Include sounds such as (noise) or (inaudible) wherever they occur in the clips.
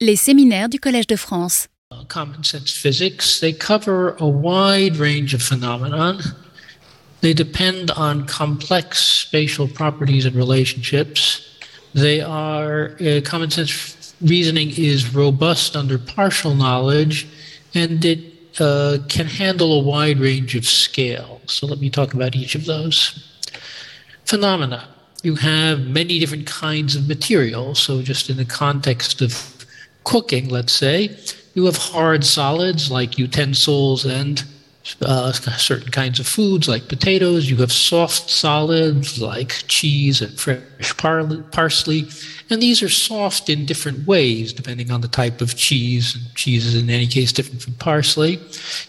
Les séminaires du Collège de France. Common Sense Physics, they cover a wide range of phenomenon. They depend on complex spatial properties and relationships. They are, uh, common sense reasoning is robust under partial knowledge and it uh, can handle a wide range of scale. So let me talk about each of those. Phenomena. You have many different kinds of materials. So, just in the context of cooking, let's say, you have hard solids like utensils and uh, certain kinds of foods like potatoes. You have soft solids like cheese and fresh par- parsley. And these are soft in different ways, depending on the type of cheese. And cheese is, in any case, different from parsley.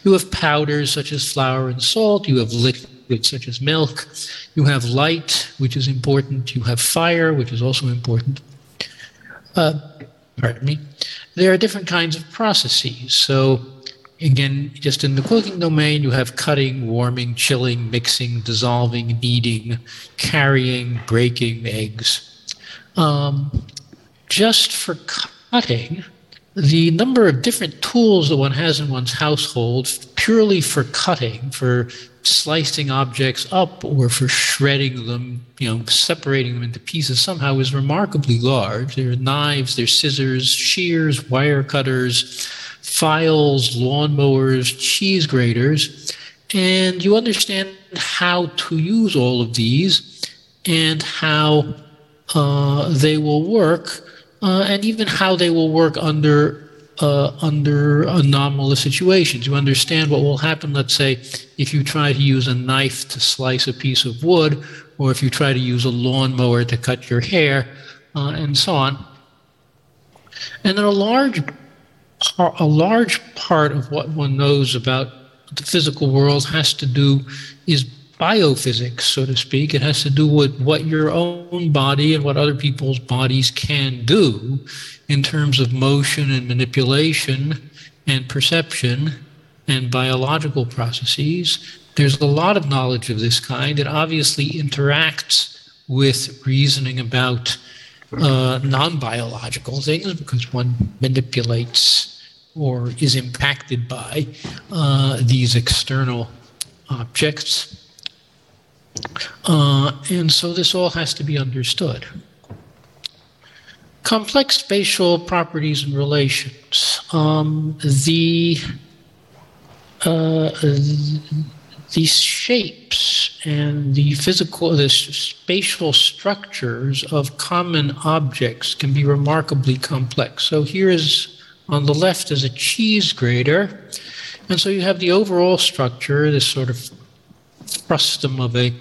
You have powders such as flour and salt. You have liquids such as milk. You have light, which is important. You have fire, which is also important. Uh, pardon me. There are different kinds of processes. So, again, just in the cooking domain, you have cutting, warming, chilling, mixing, dissolving, kneading, carrying, breaking eggs. Um, just for cutting, the number of different tools that one has in one's household purely for cutting, for slicing objects up or for shredding them, you know, separating them into pieces somehow is remarkably large. There are knives, there's scissors, shears, wire cutters, files, lawnmowers, cheese graters, and you understand how to use all of these and how uh, they will work, uh, and even how they will work under uh, under anomalous situations. You understand what will happen, let's say, if you try to use a knife to slice a piece of wood, or if you try to use a lawnmower to cut your hair, uh, and so on. And then a large, a large part of what one knows about the physical world has to do is biophysics, so to speak. It has to do with what your own body and what other people's bodies can do in terms of motion and manipulation and perception and biological processes. There's a lot of knowledge of this kind. It obviously interacts with reasoning about uh, non biological things because one manipulates or is impacted by uh, these external objects. Uh, and so this all has to be understood. Complex spatial properties and relations. Um, the uh, these shapes and the physical, the spatial structures of common objects can be remarkably complex. So here is on the left is a cheese grater, and so you have the overall structure, this sort of frustum of a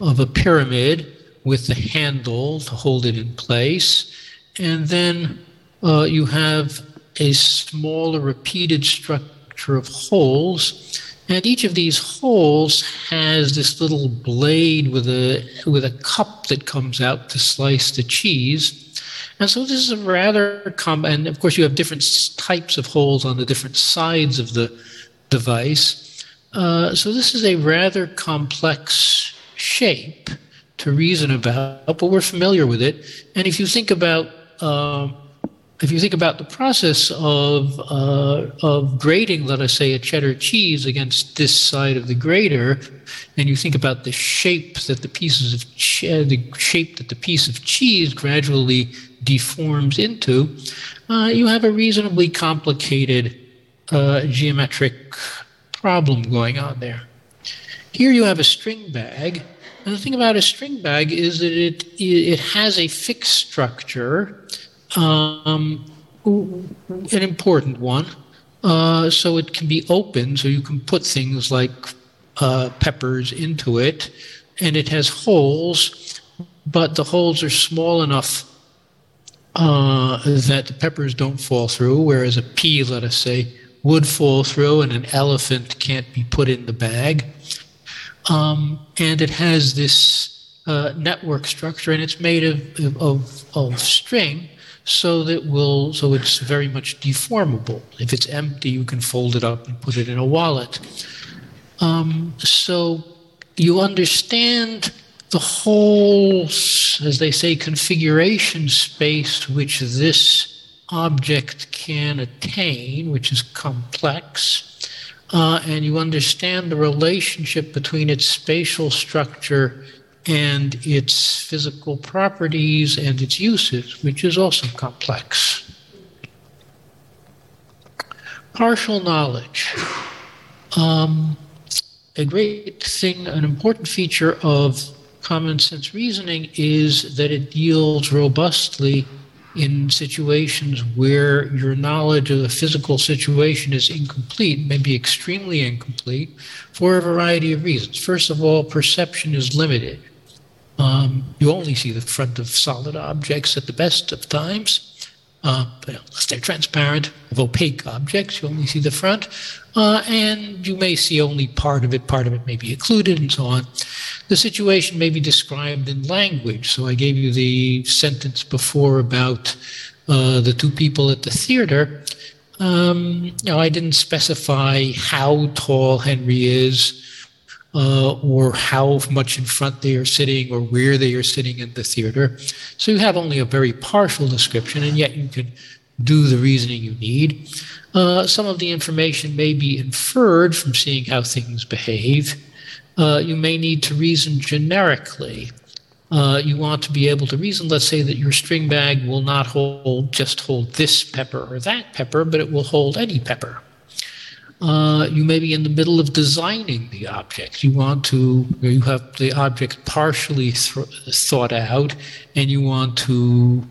of a pyramid with the handle to hold it in place, and then uh, you have a smaller repeated structure of holes. And each of these holes has this little blade with a with a cup that comes out to slice the cheese. And so this is a rather common, and of course you have different types of holes on the different sides of the device. Uh, so this is a rather complex shape to reason about, but we're familiar with it. And if you think about uh, if you think about the process of uh, of grating, let us say a cheddar cheese against this side of the grater, and you think about the shape that the pieces of che- the shape that the piece of cheese gradually deforms into, uh, you have a reasonably complicated uh, geometric problem going on there. Here you have a string bag, and the thing about a string bag is that it it has a fixed structure um, an important one. Uh, so it can be open, so you can put things like uh, peppers into it, and it has holes, but the holes are small enough uh, that the peppers don't fall through, whereas a pea, let us say, would fall through, and an elephant can't be put in the bag. Um, and it has this uh, network structure, and it's made of, of, of string so that will so it's very much deformable. If it's empty, you can fold it up and put it in a wallet. Um, so you understand the whole, as they say, configuration space which this object can attain, which is complex, uh, and you understand the relationship between its spatial structure and its physical properties and its uses, which is also complex. Partial knowledge. Um, a great thing, an important feature of common sense reasoning is that it deals robustly in situations where your knowledge of the physical situation is incomplete, maybe extremely incomplete, for a variety of reasons. First of all, perception is limited. Um, you only see the front of solid objects at the best of times. Uh, unless they're transparent, of opaque objects, you only see the front. Uh, and you may see only part of it, part of it may be occluded, and so on. The situation may be described in language. So I gave you the sentence before about uh, the two people at the theater. Um, you know, I didn't specify how tall Henry is uh, or how much in front they are sitting or where they are sitting in the theater. So you have only a very partial description, and yet you can do the reasoning you need. Uh, some of the information may be inferred from seeing how things behave. Uh, you may need to reason generically. Uh, you want to be able to reason, let's say that your string bag will not hold just hold this pepper or that pepper, but it will hold any pepper. Uh, you may be in the middle of designing the object. You want to, you have the object partially th- thought out, and you want to,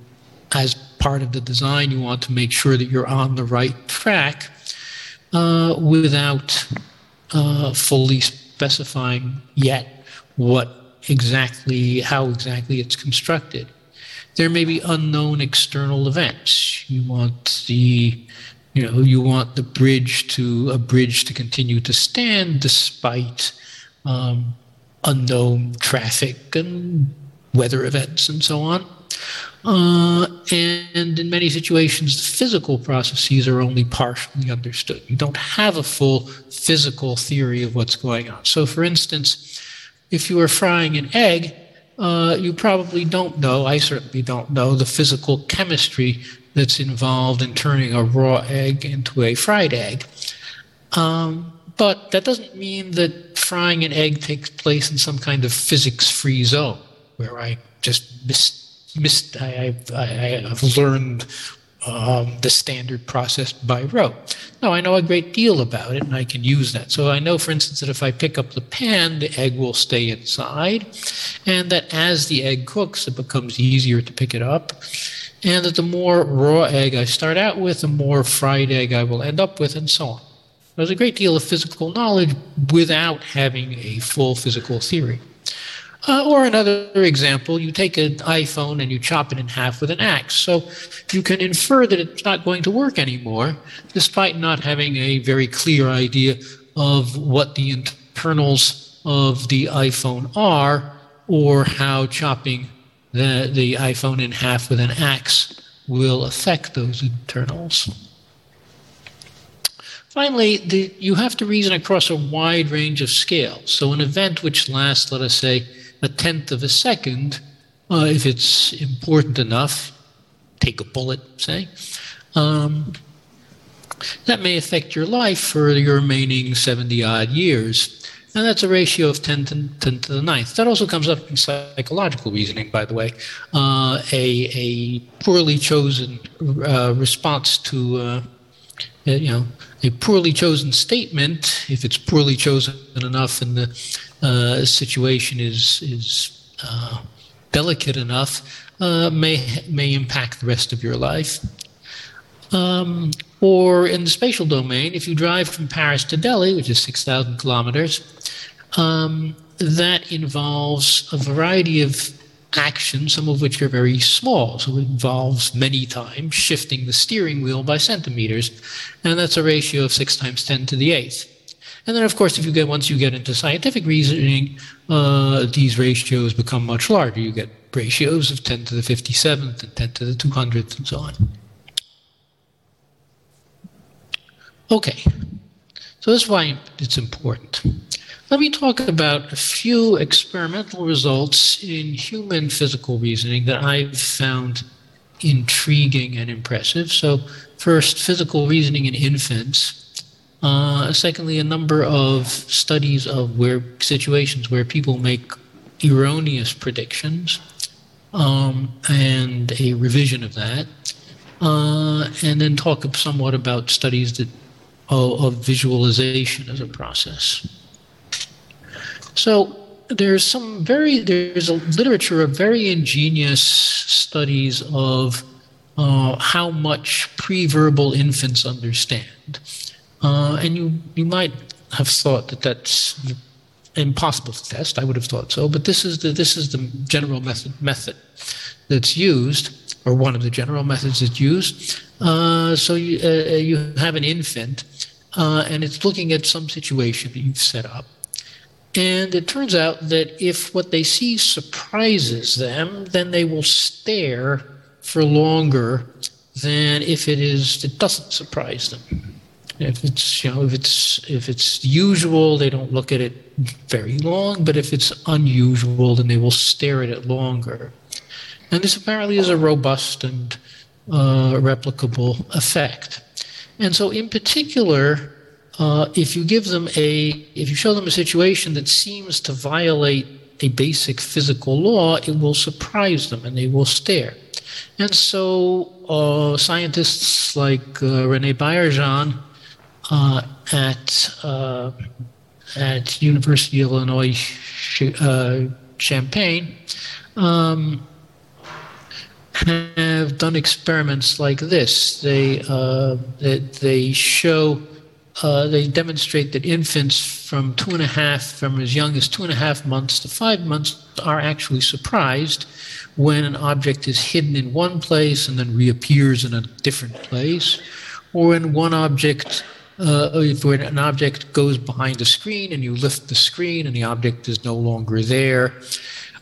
as part of the design, you want to make sure that you're on the right track uh, without uh, fully specifying yet what exactly, how exactly it's constructed. There may be unknown external events. You want the you know, you want the bridge to a bridge to continue to stand despite um, unknown traffic and weather events and so on. Uh, and in many situations, the physical processes are only partially understood. You don't have a full physical theory of what's going on. So, for instance, if you are frying an egg, uh, you probably don't know, I certainly don't know, the physical chemistry that's involved in turning a raw egg into a fried egg. Um, but that doesn't mean that frying an egg takes place in some kind of physics free zone where I just missed, missed I, have learned um, the standard process by rote. No, I know a great deal about it and I can use that. So I know, for instance, that if I pick up the pan, the egg will stay inside, and that as the egg cooks, it becomes easier to pick it up and that the more raw egg I start out with, the more fried egg I will end up with, and so on. There's a great deal of physical knowledge without having a full physical theory. Uh, or another example, you take an iPhone and you chop it in half with an axe. So you can infer that it's not going to work anymore, despite not having a very clear idea of what the internals of the iPhone are or how chopping the, the iPhone in half with an axe will affect those internals. Finally, the, you have to reason across a wide range of scales. So, an event which lasts, let us say, a tenth of a second, uh, if it's important enough, take a bullet, say, um, that may affect your life for your remaining 70 odd years. And that's a ratio of 10 to, 10 to the ninth. That also comes up in psychological reasoning, by the way. Uh, a, a poorly chosen uh, response to, uh, you know, a poorly chosen statement, if it's poorly chosen enough and the uh, situation is, is uh, delicate enough, uh, may, may impact the rest of your life. Um, or in the spatial domain, if you drive from Paris to Delhi, which is 6,000 kilometers, um, that involves a variety of actions, some of which are very small. So it involves many times shifting the steering wheel by centimeters, and that's a ratio of 6 times 10 to the eighth. And then, of course, if you get once you get into scientific reasoning, uh, these ratios become much larger. You get ratios of 10 to the 57th and 10 to the 200th and so on. Okay, so that's why it's important. Let me talk about a few experimental results in human physical reasoning that I've found intriguing and impressive. So, first, physical reasoning in infants. Uh, secondly, a number of studies of where situations where people make erroneous predictions um, and a revision of that. Uh, and then talk somewhat about studies that of, of visualization as a process. So there's some very there's a literature of very ingenious studies of uh, how much pre-verbal infants understand, uh, and you you might have thought that that's impossible to test. I would have thought so, but this is the this is the general method method that's used, or one of the general methods that's used. Uh, so you uh, you have an infant, uh, and it's looking at some situation that you've set up and it turns out that if what they see surprises them, then they will stare for longer than if it is it doesn't surprise them. If it's you know if it's if it's usual, they don't look at it very long, but if it's unusual, then they will stare at it longer. And this apparently is a robust and uh, replicable effect. And so, in particular, uh, if you give them a, if you show them a situation that seems to violate a basic physical law, it will surprise them and they will stare. And so uh, scientists like uh, Rene uh, at uh, at University of Illinois uh, Champaign um, have done experiments like this. They they, they show uh, they demonstrate that infants from two and a half, from as young as two and a half months to five months, are actually surprised when an object is hidden in one place and then reappears in a different place, or when one object, uh, if an object goes behind the screen and you lift the screen and the object is no longer there,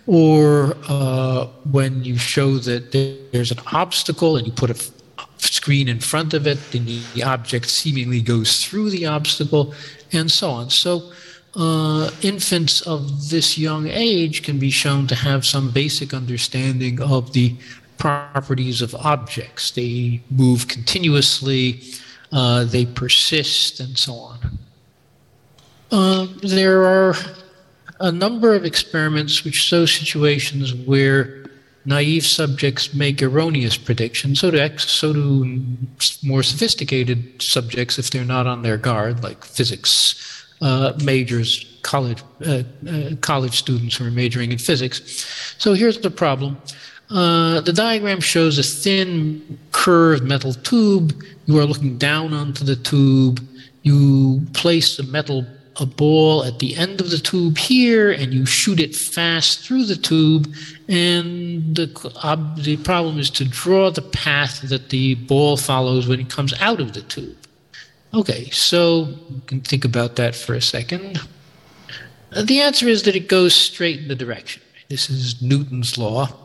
or uh, when you show that there's an obstacle and you put a screen in front of it, then the object seemingly goes through the obstacle, and so on. So, uh, infants of this young age can be shown to have some basic understanding of the properties of objects. They move continuously, uh, they persist, and so on. Uh, there are a number of experiments which show situations where naive subjects make erroneous predictions. So do so do more sophisticated subjects if they're not on their guard, like physics uh, majors, college uh, uh, college students who are majoring in physics. So here's the problem. Uh, the diagram shows a thin, curved metal tube. You are looking down onto the tube. You place a metal a ball at the end of the tube here and you shoot it fast through the tube and the, uh, the problem is to draw the path that the ball follows when it comes out of the tube. Okay, so you can think about that for a second. Uh, the answer is that it goes straight in the direction. This is Newton's law.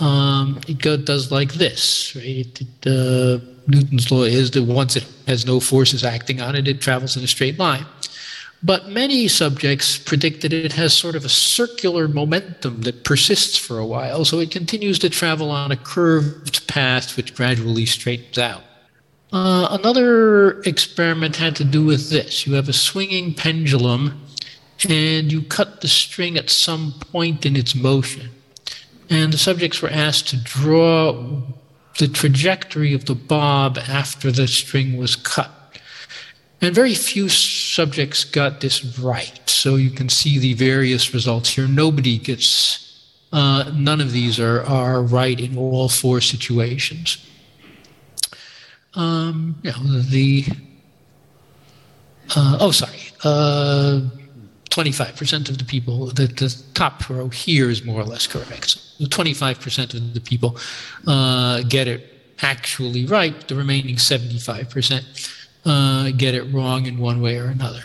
Um, it go, does like this, right? It, uh, Newton's law is that once it has no forces acting on it, it travels in a straight line. But many subjects predict that it has sort of a circular momentum that persists for a while, so it continues to travel on a curved path which gradually straightens out. Uh, another experiment had to do with this. You have a swinging pendulum, and you cut the string at some point in its motion. And the subjects were asked to draw the trajectory of the bob after the string was cut. And very few subjects got this right. So you can see the various results here. Nobody gets, uh, none of these are, are right in all four situations. Um, you know, the, uh, oh, sorry, uh, 25% of the people, the, the top row here is more or less correct. So 25% of the people uh, get it actually right, the remaining 75% uh, get it wrong in one way or another.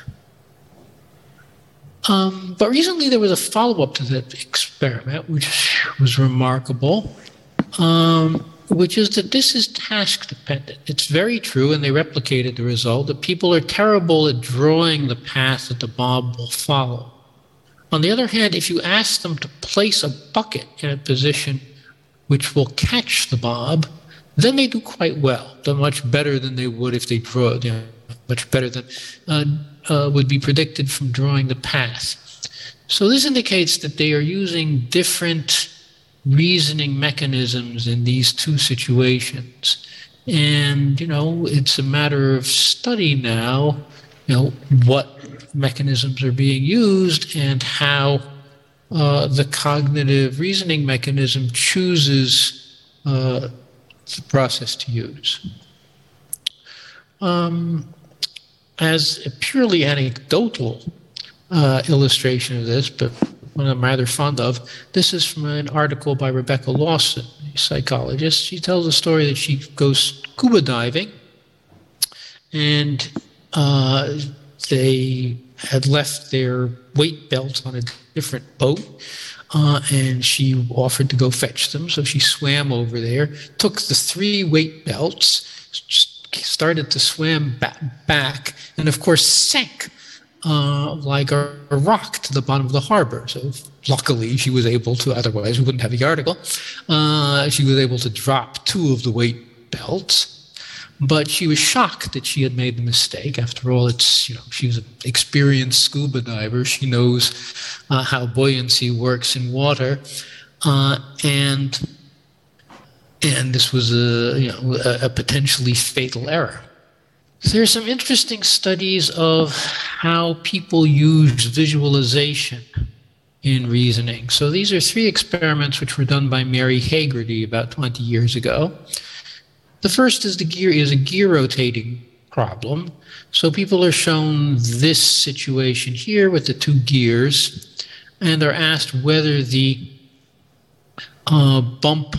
Um, but recently there was a follow up to that experiment, which was remarkable, um, which is that this is task dependent. It's very true, and they replicated the result that people are terrible at drawing the path that the bob will follow. On the other hand, if you ask them to place a bucket in a position which will catch the bob, then they do quite well. They're much better than they would if they draw, you know, much better than uh, uh, would be predicted from drawing the path. So this indicates that they are using different reasoning mechanisms in these two situations. And, you know, it's a matter of study now, you know, what mechanisms are being used and how uh, the cognitive reasoning mechanism chooses uh, the process to use. Um, as a purely anecdotal uh, illustration of this, but one I'm rather fond of. This is from an article by Rebecca Lawson, a psychologist. She tells a story that she goes scuba diving, and uh, they had left their weight belts on a different boat. Uh, and she offered to go fetch them. So she swam over there, took the three weight belts, started to swim back, and of course sank uh, like a, a, rock to the bottom of the harbor. So luckily, she was able to. Otherwise, we wouldn't have the article. Uh, she was able to drop two of the weight belts. But she was shocked that she had made the mistake. After all, it's you know she was an experienced scuba diver. She knows uh, how buoyancy works in water, uh, and and this was a you know a, a potentially fatal error. There's some interesting studies of how people use visualization in reasoning. So these are three experiments which were done by Mary Hegarty about 20 years ago. The first is the gear is a gear rotating problem. So people are shown this situation here with the two gears, and they're asked whether the uh, bump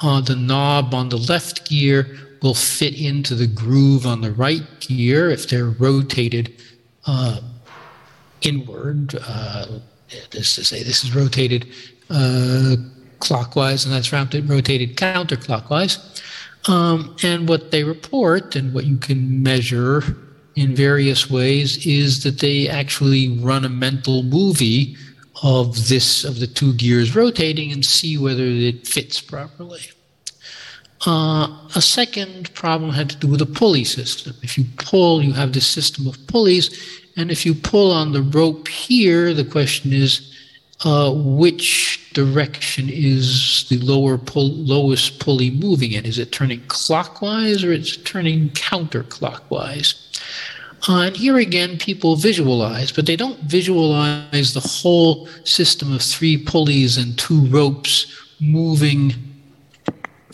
on the knob on the left gear will fit into the groove on the right gear if they're rotated uh, inward. Uh, this to say, this is rotated uh, clockwise, and that's rotated counterclockwise. Um, and what they report and what you can measure in various ways is that they actually run a mental movie of this of the two gears rotating and see whether it fits properly. Uh, a second problem had to do with the pulley system. If you pull, you have this system of pulleys, and if you pull on the rope here, the question is uh, which direction is the lower pull, lowest pulley moving in? Is it turning clockwise or is it turning counterclockwise? Uh, and here again, people visualize, but they don't visualize the whole system of three pulleys and two ropes moving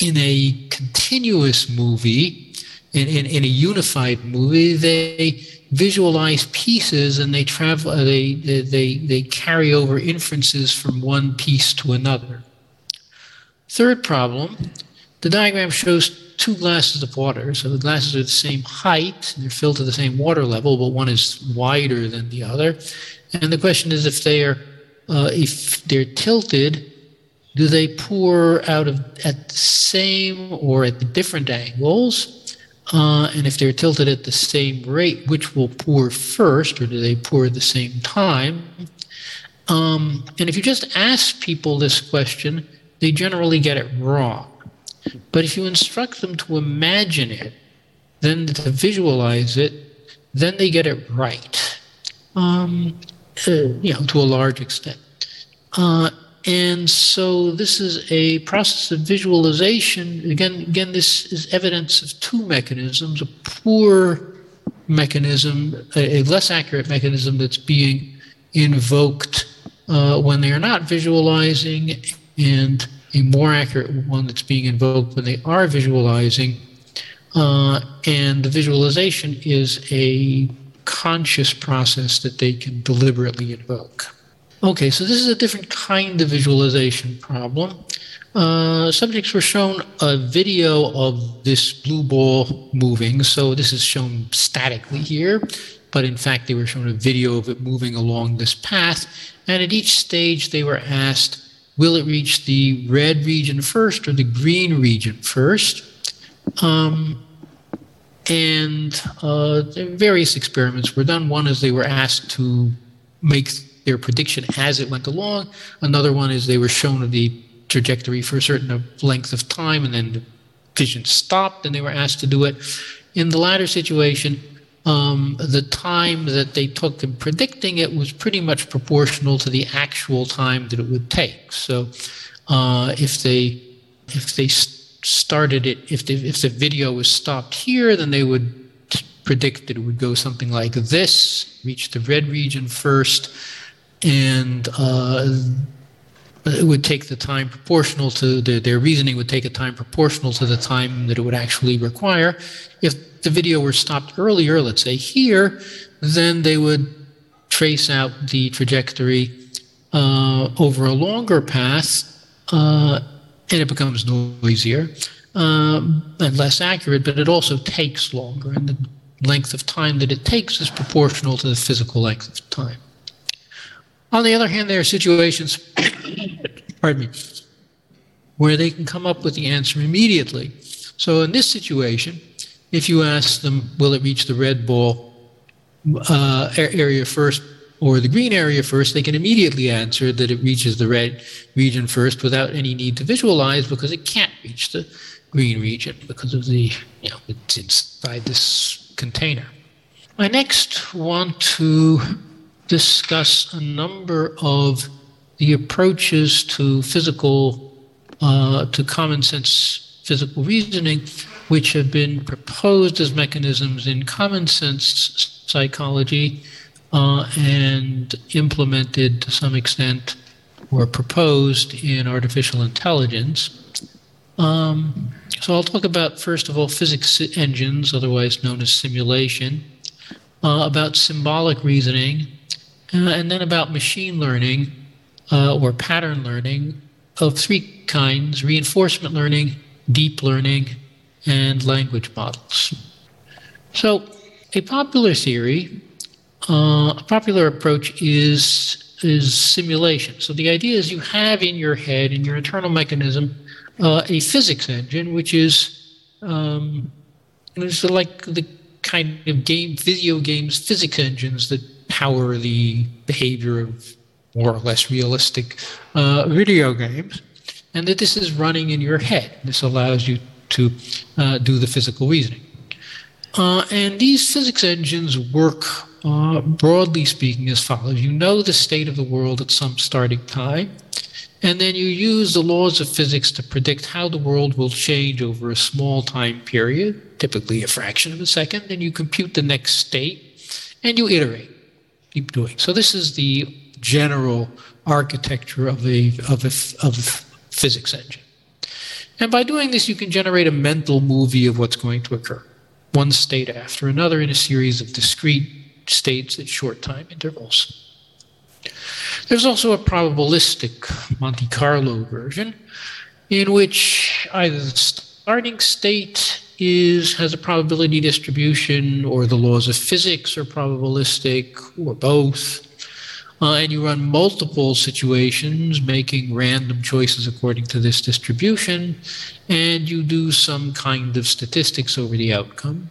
in a continuous movie, in, in, in a unified movie, they visualize pieces and they travel, they, they, they carry over inferences from one piece to another. Third problem, the diagram shows two glasses of water. So the glasses are the same height, they're filled to the same water level, but one is wider than the other. And the question is if they are, uh, if they're tilted, do they pour out of at the same or at different angles? Uh, and if they're tilted at the same rate, which will pour first, or do they pour at the same time? Um, and if you just ask people this question, they generally get it wrong. But if you instruct them to imagine it, then to visualize it, then they get it right, um, uh, you know, to a large extent. Uh, and so this is a process of visualization. Again, again, this is evidence of two mechanisms: a poor mechanism, a, a less accurate mechanism that's being invoked uh, when they are not visualizing, and a more accurate one that's being invoked when they are visualizing. Uh, and the visualization is a conscious process that they can deliberately invoke. Okay, so this is a different kind of visualization problem. Uh, subjects were shown a video of this blue ball moving. So this is shown statically here, but in fact, they were shown a video of it moving along this path. And at each stage, they were asked, will it reach the red region first or the green region first? Um, and uh, various experiments were done. One is they were asked to make their prediction as it went along. Another one is they were shown the trajectory for a certain length of time and then the vision stopped and they were asked to do it. In the latter situation, um, the time that they took in predicting it was pretty much proportional to the actual time that it would take. So, uh, if they if they started it, if the if the video was stopped here, then they would predict that it would go something like this: reach the red region first, and uh, it would take the time proportional to the, their reasoning would take a time proportional to the time that it would actually require. If the video were stopped earlier, let's say here, then they would trace out the trajectory uh, over a longer path, uh, and it becomes noisier um, and less accurate, but it also takes longer, and the length of time that it takes is proportional to the physical length of time. On the other hand, there are situations, (coughs) pardon me, where they can come up with the answer immediately. So in this situation, if you ask them, will it reach the red ball uh, area first or the green area first, they can immediately answer that it reaches the red region first without any need to visualize because it can't reach the green region because of the, you know, it's inside this container. I next want to discuss a number of the approaches to physical, uh, to common sense physical reasoning, which have been proposed as mechanisms in common sense psychology uh, and implemented to some extent or proposed in artificial intelligence. Um, so I'll talk about, first of all, physics engines, otherwise known as simulation, uh, about symbolic reasoning, uh, and then about machine learning uh, or pattern learning of three kinds reinforcement learning, deep learning, and language models. So, a popular theory, uh, a popular approach is is simulation. So the idea is you have in your head, in your internal mechanism, uh, a physics engine, which is um, it's like the kind of game, video games, physics engines that power the behavior of more or less realistic uh, video games, and that this is running in your head. This allows you to uh, do the physical reasoning. Uh, and these physics engines work, uh, broadly speaking, as follows You know the state of the world at some starting time, and then you use the laws of physics to predict how the world will change over a small time period, typically a fraction of a second, and you compute the next state and you iterate keep doing. So this is the general architecture of a, of a, of a physics engine. And by doing this, you can generate a mental movie of what's going to occur, one state after another in a series of discrete states at short time intervals. There's also a probabilistic Monte Carlo version in which either the starting state is has a probability distribution or the laws of physics are probabilistic or both. Uh, and you run multiple situations, making random choices according to this distribution, and you do some kind of statistics over the outcome.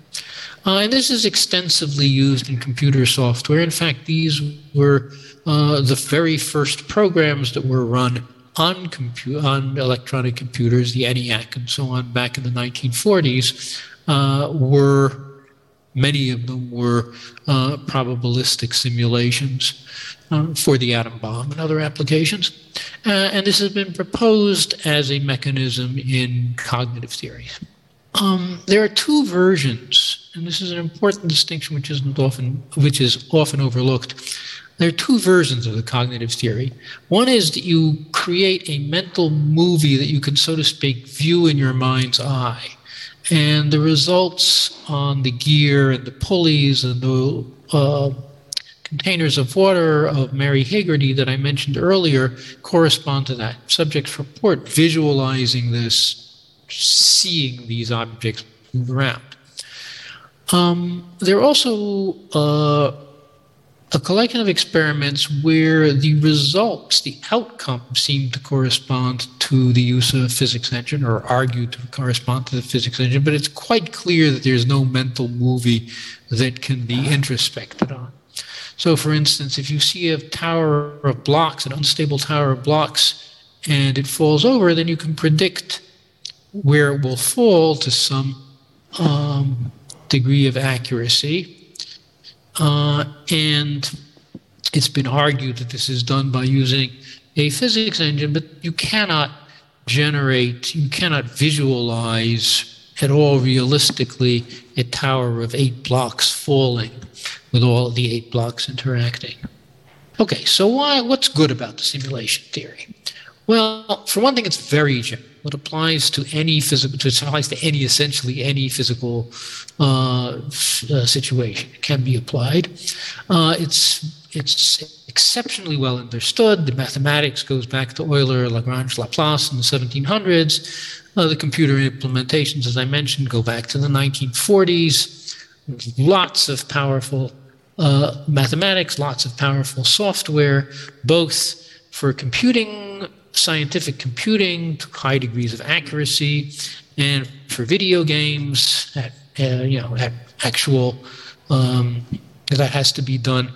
Uh, and this is extensively used in computer software. In fact, these were uh, the very first programs that were run on, compu- on electronic computers, the ENIAC and so on, back in the 1940s, uh, were many of them were uh, probabilistic simulations uh, for the atom bomb and other applications. Uh, and this has been proposed as a mechanism in cognitive theories. Um, there are two versions, and this is an important distinction which isn't often, which is often overlooked. There are two versions of the cognitive theory. One is that you create a mental movie that you can, so to speak, view in your mind's eye. And the results on the gear and the pulleys and the uh, containers of water of Mary Hegarty that I mentioned earlier correspond to that. Subjects report visualizing this, seeing these objects move around. Um, there are also uh, a collection of experiments where the results, the outcome, seem to correspond to the use of a physics engine or argue to correspond to the physics engine, but it's quite clear that there's no mental movie that can be introspected on. So, for instance, if you see a tower of blocks, an unstable tower of blocks, and it falls over, then you can predict where it will fall to some um, degree of accuracy. Uh, and it's been argued that this is done by using a physics engine, but you cannot generate, you cannot visualize at all realistically a tower of eight blocks falling with all the eight blocks interacting. Okay, so why, what's good about the simulation theory? Well, for one thing, it's very general. It applies to any physical, it applies to any, essentially any physical uh, uh, situation. It can be applied. Uh, it's, it's exceptionally well understood. The mathematics goes back to Euler, Lagrange, Laplace in the 1700s. Uh, the computer implementations, as I mentioned, go back to the 1940s. Lots of powerful uh, mathematics, lots of powerful software, both for computing scientific computing to high degrees of accuracy, and for video games, at, uh, you know, at actual um, that has to be done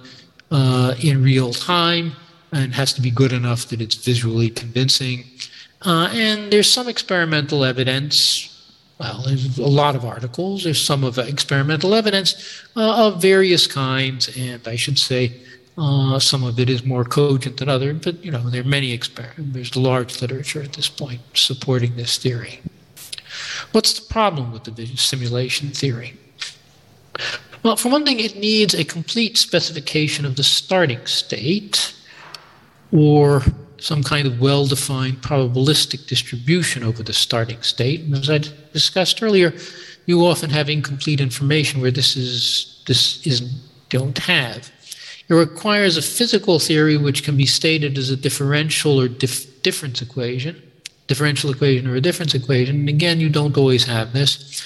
uh, in real time and has to be good enough that it's visually convincing. Uh, and there's some experimental evidence. Well, there's a lot of articles. There's some of experimental evidence uh, of various kinds, and I should say uh, some of it is more cogent than other, but you know there are many experiments. There's large literature at this point supporting this theory. What's the problem with the simulation theory? Well, for one thing, it needs a complete specification of the starting state, or some kind of well-defined probabilistic distribution over the starting state. And as I discussed earlier, you often have incomplete information where this is this is don't have. It requires a physical theory which can be stated as a differential or dif- difference equation, differential equation or a difference equation. And again, you don't always have this.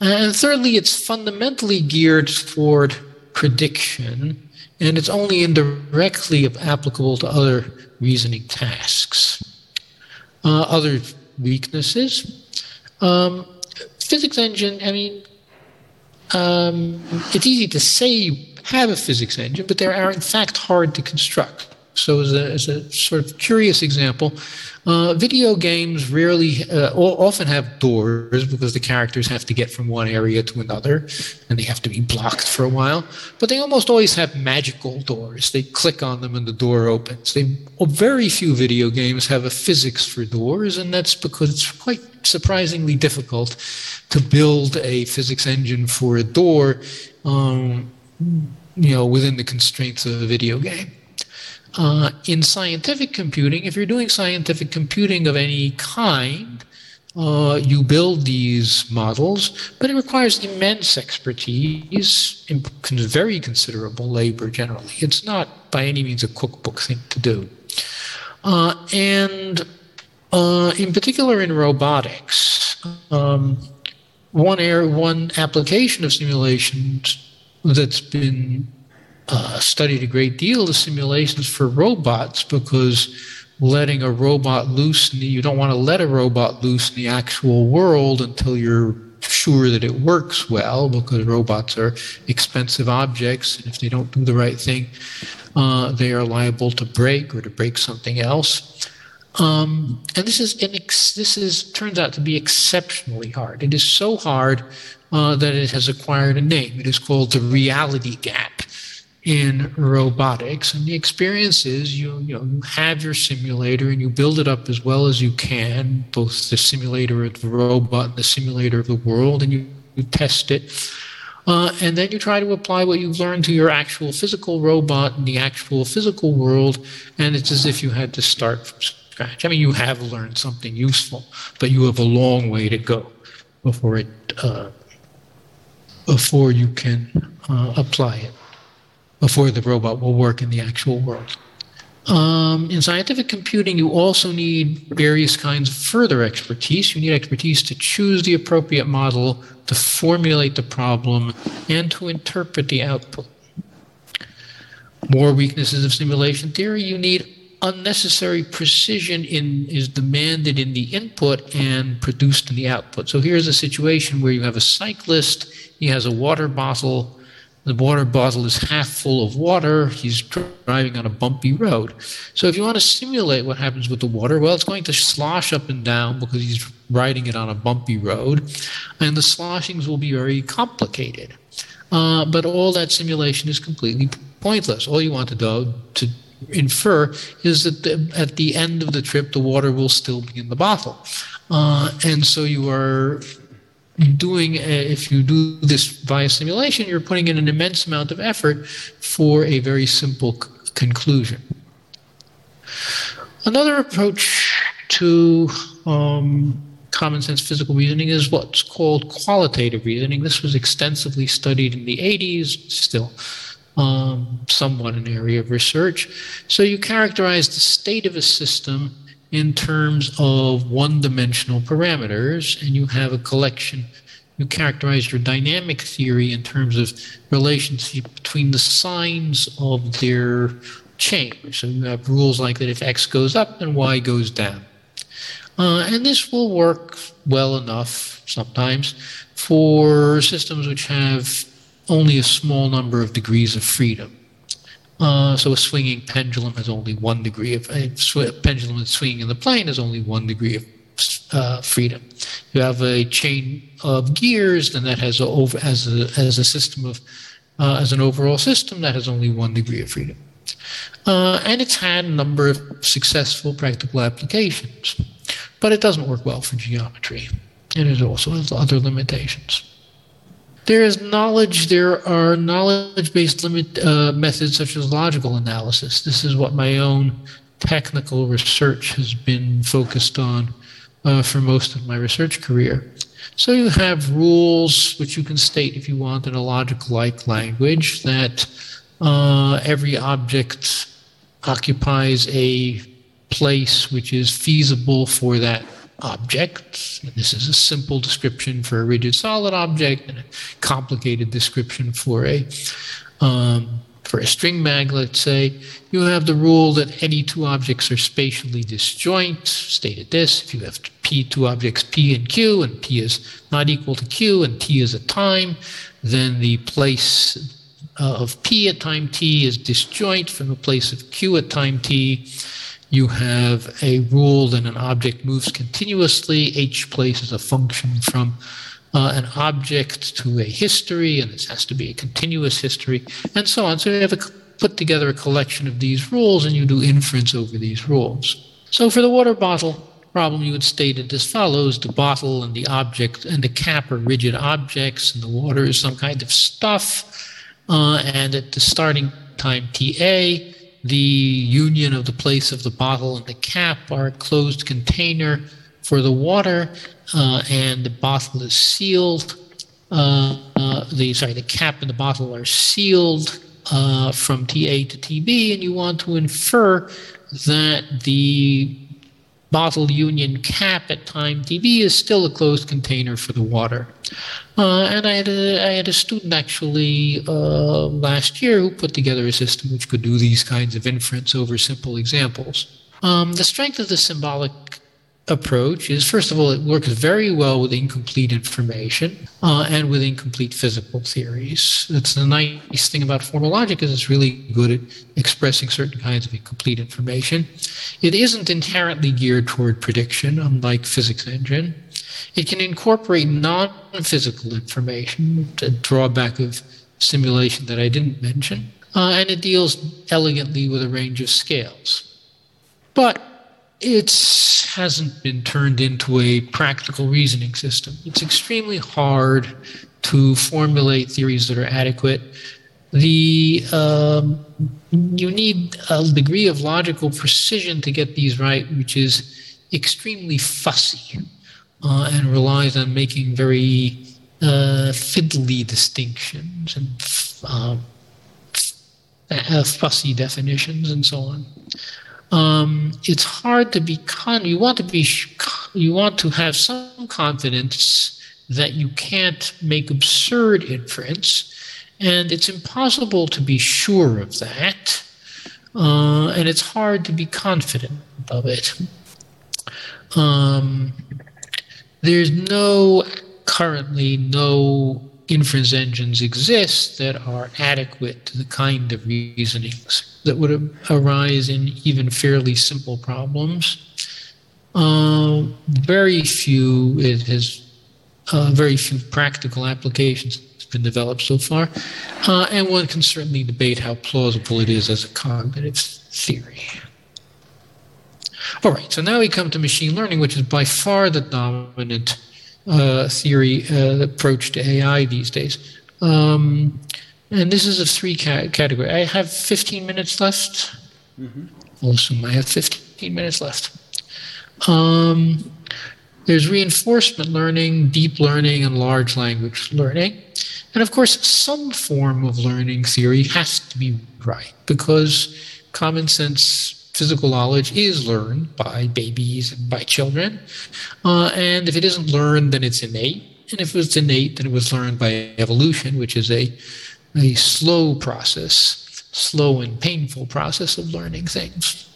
And thirdly, it's fundamentally geared toward prediction, and it's only indirectly applicable to other reasoning tasks. Uh, other weaknesses. Um, physics engine, I mean, um, it's easy to say have a physics engine, but they are in fact hard to construct. So, as a, as a sort of curious example, uh, video games rarely, uh, often have doors because the characters have to get from one area to another and they have to be blocked for a while. But they almost always have magical doors. They click on them and the door opens. They, very few video games have a physics for doors, and that's because it's quite surprisingly difficult to build a physics engine for a door. Um, you know, within the constraints of a video game. Uh, in scientific computing, if you're doing scientific computing of any kind, uh, you build these models, but it requires immense expertise, very considerable labor generally. It's not by any means a cookbook thing to do. Uh, and uh, in particular in robotics, um, one, air, one application of simulations that's been uh, studied a great deal the simulations for robots because letting a robot loose, the, you don't want to let a robot loose in the actual world until you're sure that it works well because robots are expensive objects and if they don't do the right thing, uh, they are liable to break or to break something else. Um, and this is an ex- this is turns out to be exceptionally hard. It is so hard uh, that it has acquired a name. It is called the reality gap in robotics. And the experience is you, you, know, you have your simulator and you build it up as well as you can, both the simulator of the robot and the simulator of the world, and you, you test it. Uh, and then you try to apply what you've learned to your actual physical robot in the actual physical world, and it's as if you had to start from scratch. I mean, you have learned something useful, but you have a long way to go before it uh, before you can uh, apply it, before the robot will work in the actual world. Um, in scientific computing, you also need various kinds of further expertise. You need expertise to choose the appropriate model, to formulate the problem, and to interpret the output. More weaknesses of simulation theory, you need unnecessary precision in is demanded in the input and produced in the output. So here's a situation where you have a cyclist, he has a water bottle, the water bottle is half full of water, he's driving on a bumpy road. So if you want to simulate what happens with the water, well it's going to slosh up and down because he's riding it on a bumpy road, and the sloshings will be very complicated. Uh, but all that simulation is completely pointless. All you want to do to infer is that the, at the end of the trip, the water will still be in the bottle. Uh, and so you are doing, a, if you do this via simulation, you're putting in an immense amount of effort for a very simple c- conclusion. Another approach to um, common sense physical reasoning is what's called qualitative reasoning. This was extensively studied in the 80s, still um, somewhat an area of research. So you characterize the state of a system in terms of one dimensional parameters, and you have a collection. You characterize your dynamic theory in terms of relationship between the signs of their change. So you have rules like that if x goes up, then y goes down. Uh, and this will work well enough sometimes for systems which have only a small number of degrees of freedom. Uh, so a swinging pendulum has only one degree of a sw- pendulum swinging in the plane has only one degree of uh, freedom. You have a chain of gears, then that has a over as a as a system of uh, as an overall system that has only one degree of freedom. Uh, and it's had a number of successful practical applications, but it doesn't work well for geometry, and it also has other limitations. There is knowledge. There are knowledge-based limit uh, methods such as logical analysis. This is what my own technical research has been focused on uh, for most of my research career. So you have rules which you can state if you want in a logical-like language that uh, every object occupies a place which is feasible for that object. This is a simple description for a rigid solid object and a complicated description for a um, for a string mag, let's say, you have the rule that any two objects are spatially disjoint, stated this. If you have p two objects p and q, and p is not equal to q, and t is a time, then the place uh, of p at time t is disjoint from the place of q at time t you have a rule that an object moves continuously. Each places a function from uh, an object to a history, and this has to be a continuous history, and so on. So you have a, put together a collection of these rules, and you do inference over these rules. So for the water bottle problem, you would state it as follows: the bottle and the object and the cap are rigid objects, and the water is some kind of stuff. Uh, and at the starting time TA, the union of the place of the bottle and the cap are a closed container for the water, uh, and the bottle is sealed. Uh, uh, the sorry, the cap and the bottle are sealed uh, from TA to TB, and you want to infer that the bottle union cap at time TB is still a closed container for the water. Uh, and I had a, I had a student actually uh, last year who put together a system which could do these kinds of inference over simple examples. Um, the strength of the symbolic approach is first of all, it works very well with incomplete information uh, and with incomplete physical theories. That's the nice thing about formal logic is it's really good at expressing certain kinds of incomplete information. It isn't inherently geared toward prediction, unlike physics engine. It can incorporate non-physical information, a drawback of simulation that I didn't mention, uh, and it deals elegantly with a range of scales. But it hasn't been turned into a practical reasoning system. It's extremely hard to formulate theories that are adequate. The um, you need a degree of logical precision to get these right, which is extremely fussy uh, and relies on making very uh, fiddly distinctions and um, uh, fussy definitions and so on um, it's hard to be con. You want to be. You want to have some confidence that you can't make absurd inference, and it's impossible to be sure of that. Uh, and it's hard to be confident of it. Um, there's no currently no inference engines exist that are adequate to the kind of reasonings that would arise in even fairly simple problems. Uh, very few, it has uh, very few practical applications have been developed so far. Uh, and one can certainly debate how plausible it is as a cognitive theory. All right, so now we come to machine learning, which is by far the dominant uh, theory uh, approach to AI these days. Um, and this is a three ca- category. I have 15 minutes left. Mm-hmm. I'll I have 15 minutes left. Um, there's reinforcement learning, deep learning, and large language learning. And of course, some form of learning theory has to be right because common sense physical knowledge is learned by babies and by children. Uh, and if it isn't learned, then it's innate. And if it's innate, then it was learned by evolution, which is a, a slow process, slow and painful process of learning things.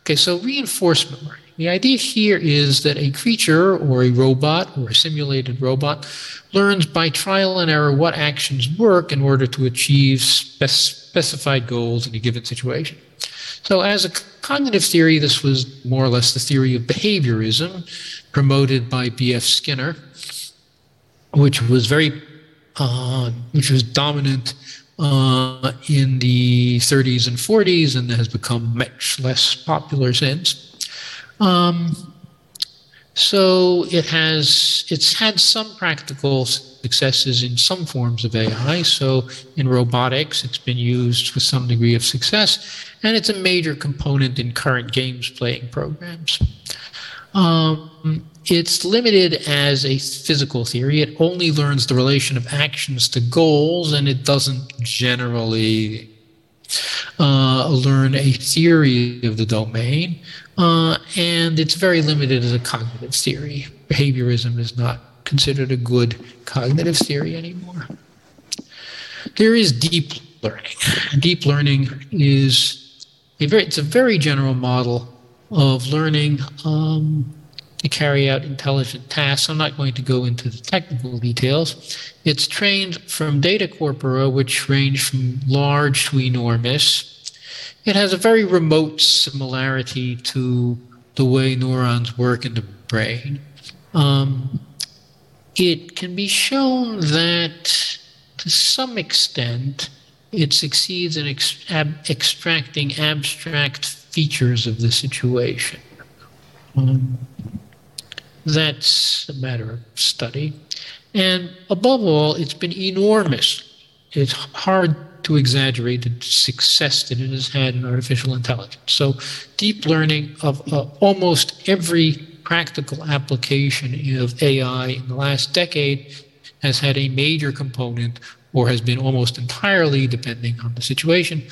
Okay, so reinforcement learning. The idea here is that a creature or a robot or a simulated robot learns by trial and error what actions work in order to achieve spec- specified goals in a given situation. So, as a cognitive theory, this was more or less the theory of behaviorism promoted by B.F. Skinner, which was very, uh, which was dominant uh, in the 30s and 40s and has become much less popular since. Um, so it has it's had some practical successes in some forms of AI. So in robotics, it's been used with some degree of success, and it's a major component in current games playing programs. Um, it's limited as a physical theory. It only learns the relation of actions to goals, and it doesn't generally uh, learn a theory of the domain. Uh, and it's very limited as a cognitive theory. Behaviorism is not considered a good cognitive theory anymore. There is deep learning. Deep learning is a very, it's a very general model of learning um, to carry out intelligent tasks. I'm not going to go into the technical details. It's trained from data corpora, which range from large to enormous it has a very remote similarity to the way neurons work in the brain. Um, it can be shown that to some extent it succeeds in ex- ab- extracting abstract features of the situation. Um, that's a matter of study. And above all, it's been enormous. It's hard to exaggerate the success that it has had in artificial intelligence. So, deep learning of uh, almost every practical application of AI in the last decade has had a major component or has been almost entirely, depending on the situation,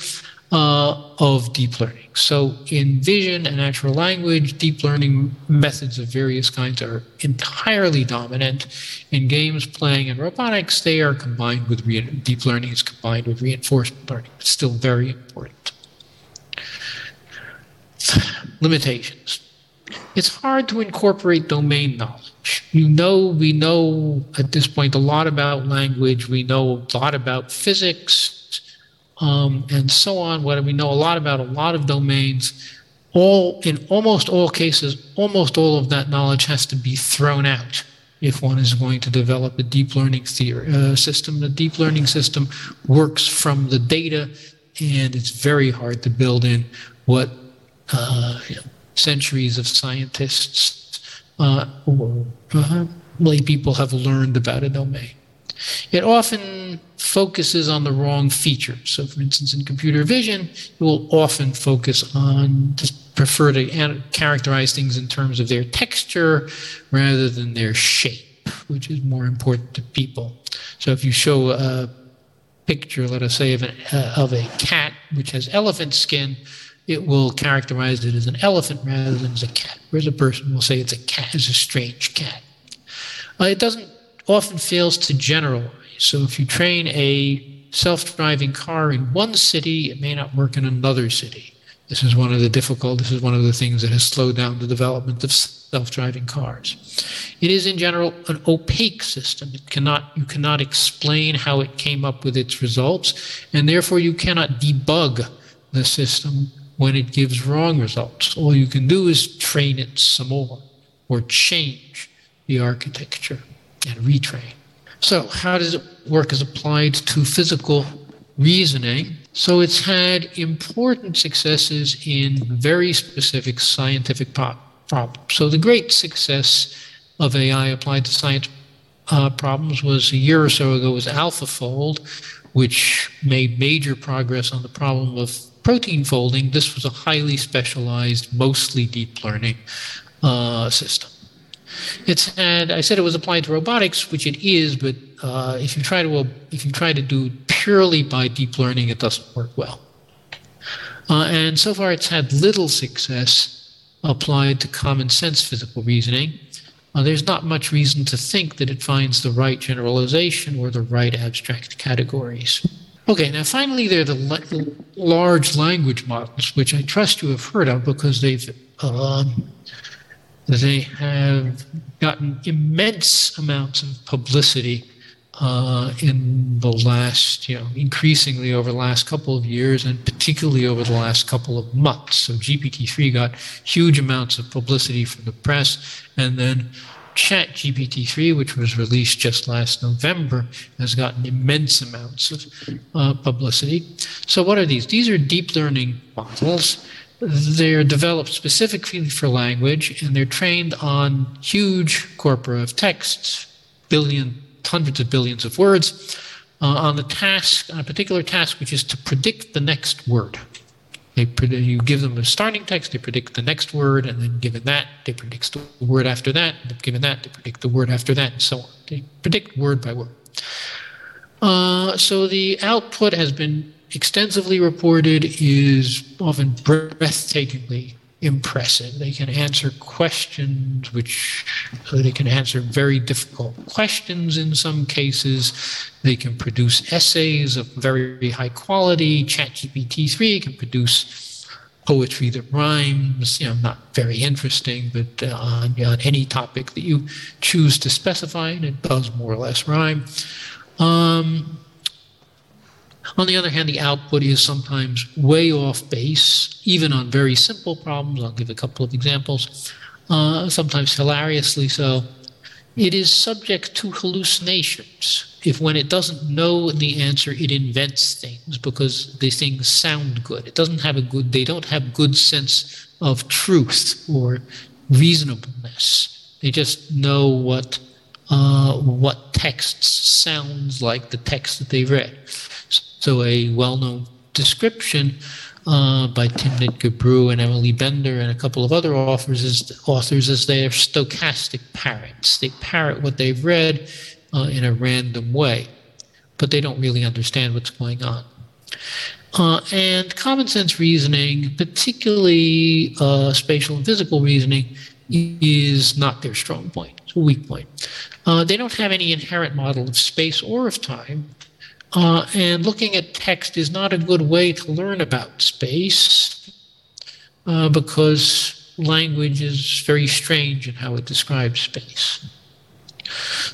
uh, of deep learning. So, in vision and natural language, deep learning methods of various kinds are entirely dominant. In games, playing, and robotics, they are combined with re- deep learning is combined with reinforcement learning. It's still very important. Limitations. It's hard to incorporate domain knowledge. You know, we know at this point a lot about language, we know a lot about physics, um, and so on, what we know a lot about a lot of domains. All in almost all cases, almost all of that knowledge has to be thrown out if one is going to develop a deep learning theory, uh, system. The deep learning system works from the data, and it's very hard to build in what uh, you know, centuries of scientists uh, or uh, lay people have learned about a domain. It often focuses on the wrong feature. So, for instance, in computer vision, it will often focus on just prefer to characterize things in terms of their texture rather than their shape, which is more important to people. So, if you show a picture, let us say, of, an, uh, of a cat which has elephant skin, it will characterize it as an elephant rather than as a cat, whereas a person will say it's a cat, it's a strange cat. Uh, it doesn't often fails to generalize. So if you train a self driving car in one city, it may not work in another city. This is one of the difficult, this is one of the things that has slowed down the development of self driving cars. It is in general an opaque system. It cannot, you cannot explain how it came up with its results, and therefore you cannot debug the system when it gives wrong results. All you can do is train it some more or change the architecture and retrain. So, how does it work as applied to physical reasoning? So, it's had important successes in very specific scientific problems. So, the great success of AI applied to science uh, problems was a year or so ago was AlphaFold, which made major progress on the problem of protein folding. This was a highly specialized, mostly deep learning uh, system. It's had. I said it was applied to robotics, which it is, but uh, if you try to if you try to do purely by deep learning, it doesn't work well. Uh, and so far, it's had little success applied to common sense physical reasoning. Uh, there's not much reason to think that it finds the right generalization or the right abstract categories. Okay, now finally, there are the large language models, which I trust you have heard of because they've um, they have gotten immense amounts of publicity uh, in the last, you know, increasingly over the last couple of years, and particularly over the last couple of months. So GPT-3 got huge amounts of publicity from the press, and then Chat GPT-3, which was released just last November, has gotten immense amounts of uh, publicity. So, what are these? These are deep learning models they're developed specifically for language and they're trained on huge corpora of texts, billion, hundreds of billions of words, uh, on the task, on a particular task, which is to predict the next word. They you give them a starting text, they predict the next word, and then given that, they predict the word after that, given that, they predict the word after that, and so on. They predict word by word. Uh, so the output has been extensively reported is often breathtakingly impressive. They can answer questions which they can answer very difficult questions in some cases. They can produce essays of very high quality. ChatGPT 3 can produce poetry that rhymes, you know, not very interesting, but uh, on, on, any topic that you choose to specify, and it does more or less rhyme. Um, on the other hand, the output is sometimes way off base, even on very simple problems. I'll give a couple of examples, uh, sometimes hilariously so. It is subject to hallucinations. If when it doesn't know the answer, it invents things because these things sound good. It doesn't have a good, they don't have good sense of truth or reasonableness. They just know what uh, what text sounds like the text that they've read. So, a well known description uh, by Timnit Gebru and Emily Bender and a couple of other authors is, authors is they are stochastic parrots. They parrot what they've read uh, in a random way, but they don't really understand what's going on. Uh, and common sense reasoning, particularly uh, spatial and physical reasoning, is not their strong point. It's a weak point. Uh, they don't have any inherent model of space or of time, uh, and looking at text is not a good way to learn about space uh, because language is very strange in how it describes space.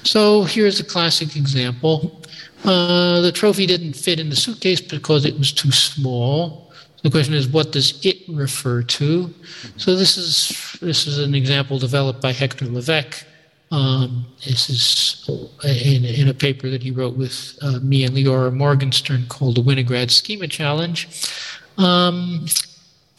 So here's a classic example. Uh, the trophy didn't fit in the suitcase because it was too small. The question is, what does it refer to? So this is this is an example developed by Hector Levesque um, this is in, in, a paper that he wrote with uh, me and Leora Morgenstern called the Winograd Schema Challenge. Um,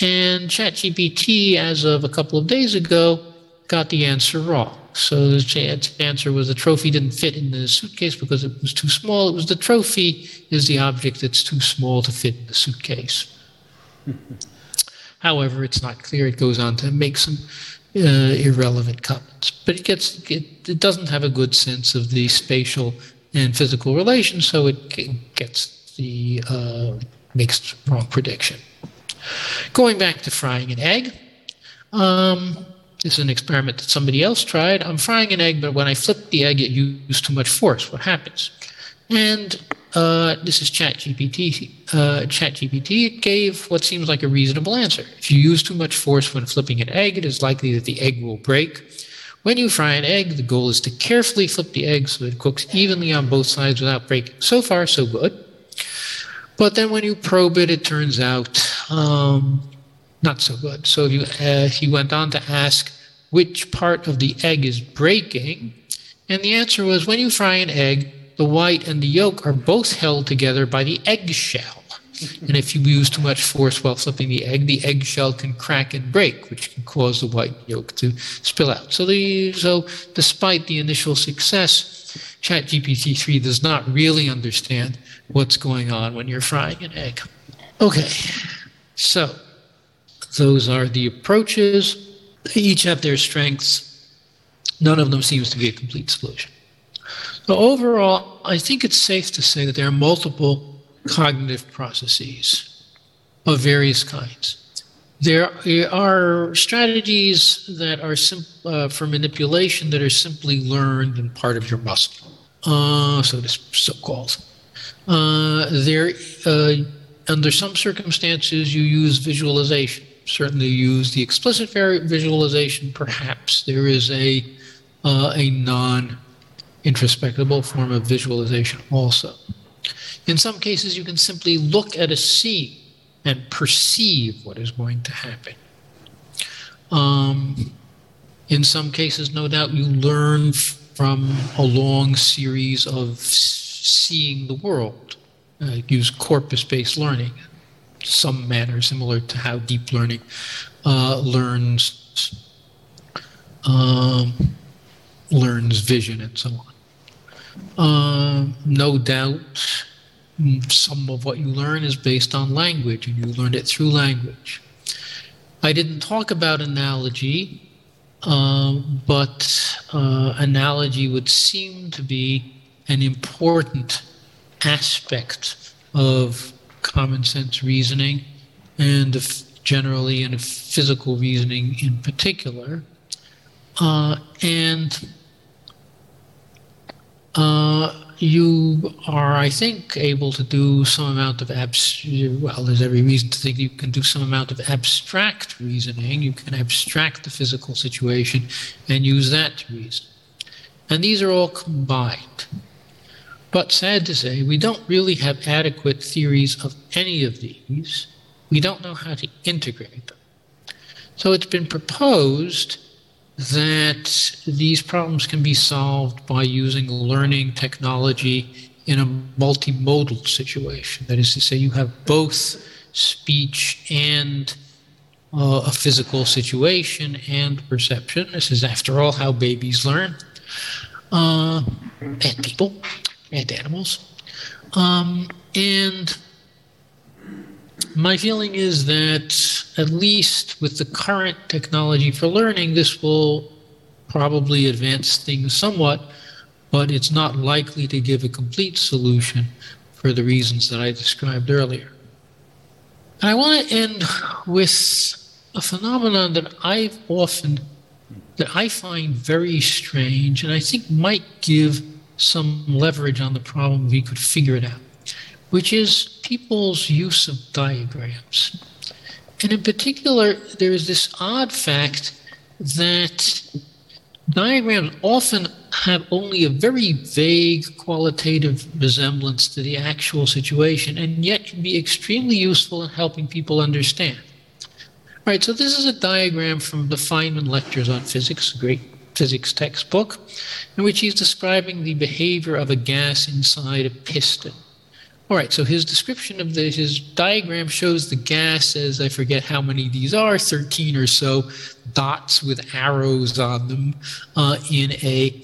and ChatGPT, as of a couple of days ago, got the answer wrong. So the answer was the trophy didn't fit in the suitcase because it was too small. It was the trophy is the object that's too small to fit in the suitcase. (laughs) However, it's not clear. It goes on to make some uh, irrelevant comments. But it gets it, it doesn't have a good sense of the spatial and physical relations, so it gets the uh, wrong prediction. Going back to frying an egg, um, this is an experiment that somebody else tried. I'm frying an egg, but when I flip the egg, it used too much force. What happens? And uh, this is ChatGPT. Uh, ChatGPT gave what seems like a reasonable answer. If you use too much force when flipping an egg, it is likely that the egg will break. When you fry an egg, the goal is to carefully flip the egg so it cooks evenly on both sides without breaking. So far, so good. But then when you probe it, it turns out um, not so good. So you, uh, he went on to ask which part of the egg is breaking. And the answer was when you fry an egg, the white and the yolk are both held together by the eggshell. And if you use too much force while flipping the egg, the eggshell can crack and break, which can cause the white yolk to spill out. So, the, so despite the initial success, ChatGPT 3 does not really understand what's going on when you're frying an egg. Okay, so those are the approaches. They each have their strengths. None of them seems to be a complete solution. So overall, I think it's safe to say that there are multiple cognitive processes of various kinds. There are strategies that are sim- uh, for manipulation that are simply learned and part of your muscle, uh, so this so-called. Uh, there, uh, under some circumstances, you use visualization. Certainly, use the explicit visualization. Perhaps there is a uh, a non-introspectable form of visualization also. In some cases, you can simply look at a scene and perceive what is going to happen. Um, in some cases, no doubt, you learn from a long series of seeing the world. Uh, use corpus based learning, in some manner similar to how deep learning uh, learns. Um, learns vision and so on. Uh, no doubt, some of what you learn is based on language, and you learn it through language. I didn't talk about analogy, uh, but uh, analogy would seem to be an important aspect of common sense reasoning and generally in physical reasoning in particular. Uh, and uh, you are, I think, able to do some amount of abs. Well, there's every reason to think you can do some amount of abstract reasoning. You can abstract the physical situation and use that to reason. And these are all combined. But sad to say, we don't really have adequate theories of any of these. We don't know how to integrate them. So it's been proposed that these problems can be solved by using learning technology in a multimodal situation. That is to say, you have both speech and uh, a physical situation and perception. This is, after all, how babies learn, uh, and people, and animals. Um, and my feeling is that, at least with the current technology for learning, this will probably advance things somewhat, but it's not likely to give a complete solution for the reasons that I described earlier. And I want to end with a phenomenon that I've often, that I find very strange, and I think might give some leverage on the problem if we could figure it out which is people's use of diagrams. And in particular, there is this odd fact that diagrams often have only a very vague qualitative resemblance to the actual situation and yet can be extremely useful in helping people understand. All right, so this is a diagram from the Feynman Lectures on Physics, a great physics textbook, in which he's describing the behavior of a gas inside a piston. All right, so his description of the, his diagram shows the gas as I forget how many these are, 13 or so dots with arrows on them uh, in a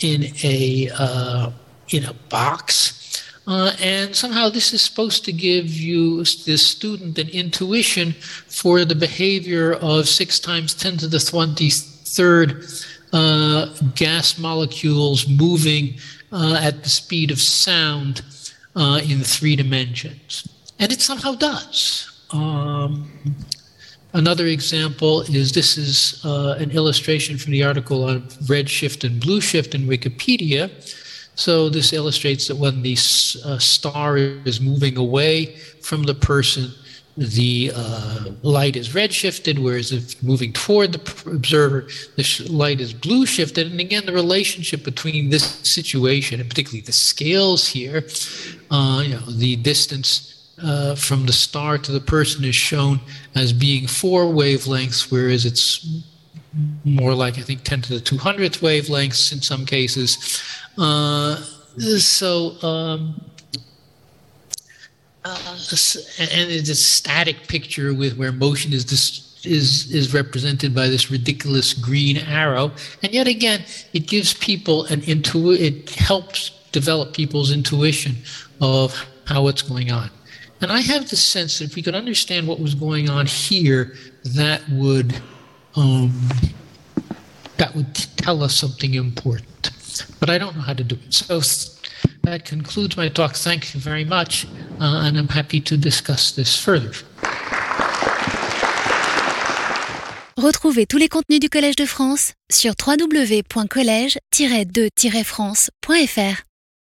in a uh, in a box. Uh, and somehow this is supposed to give you, this student, an intuition for the behavior of 6 times 10 to the 23rd uh, gas molecules moving uh, at the speed of sound uh, in three dimensions. And it somehow does. Um, another example is this is uh, an illustration from the article on redshift and blueshift in Wikipedia. So this illustrates that when the uh, star is moving away from the person, the uh, light is red shifted, whereas if moving toward the observer, the sh- light is blue shifted. And again, the relationship between this situation and particularly the scales here, uh, you know, the distance uh, from the star to the person is shown as being four wavelengths, whereas it's more like I think 10 to the 200th wavelengths in some cases. Uh, so, um, uh, and it's a static picture with where motion is is is represented by this ridiculous green arrow, and yet again, it gives people an intu. It helps develop people's intuition of how what's going on. And I have the sense that if we could understand what was going on here, that would um, that would tell us something important. But I don't know how to do it. So that concludes my talk. Thank you very much, uh, and I'm happy to discuss this further. Retrouvez tous les contenus du Collège de France sur www.colège-2-france.fr.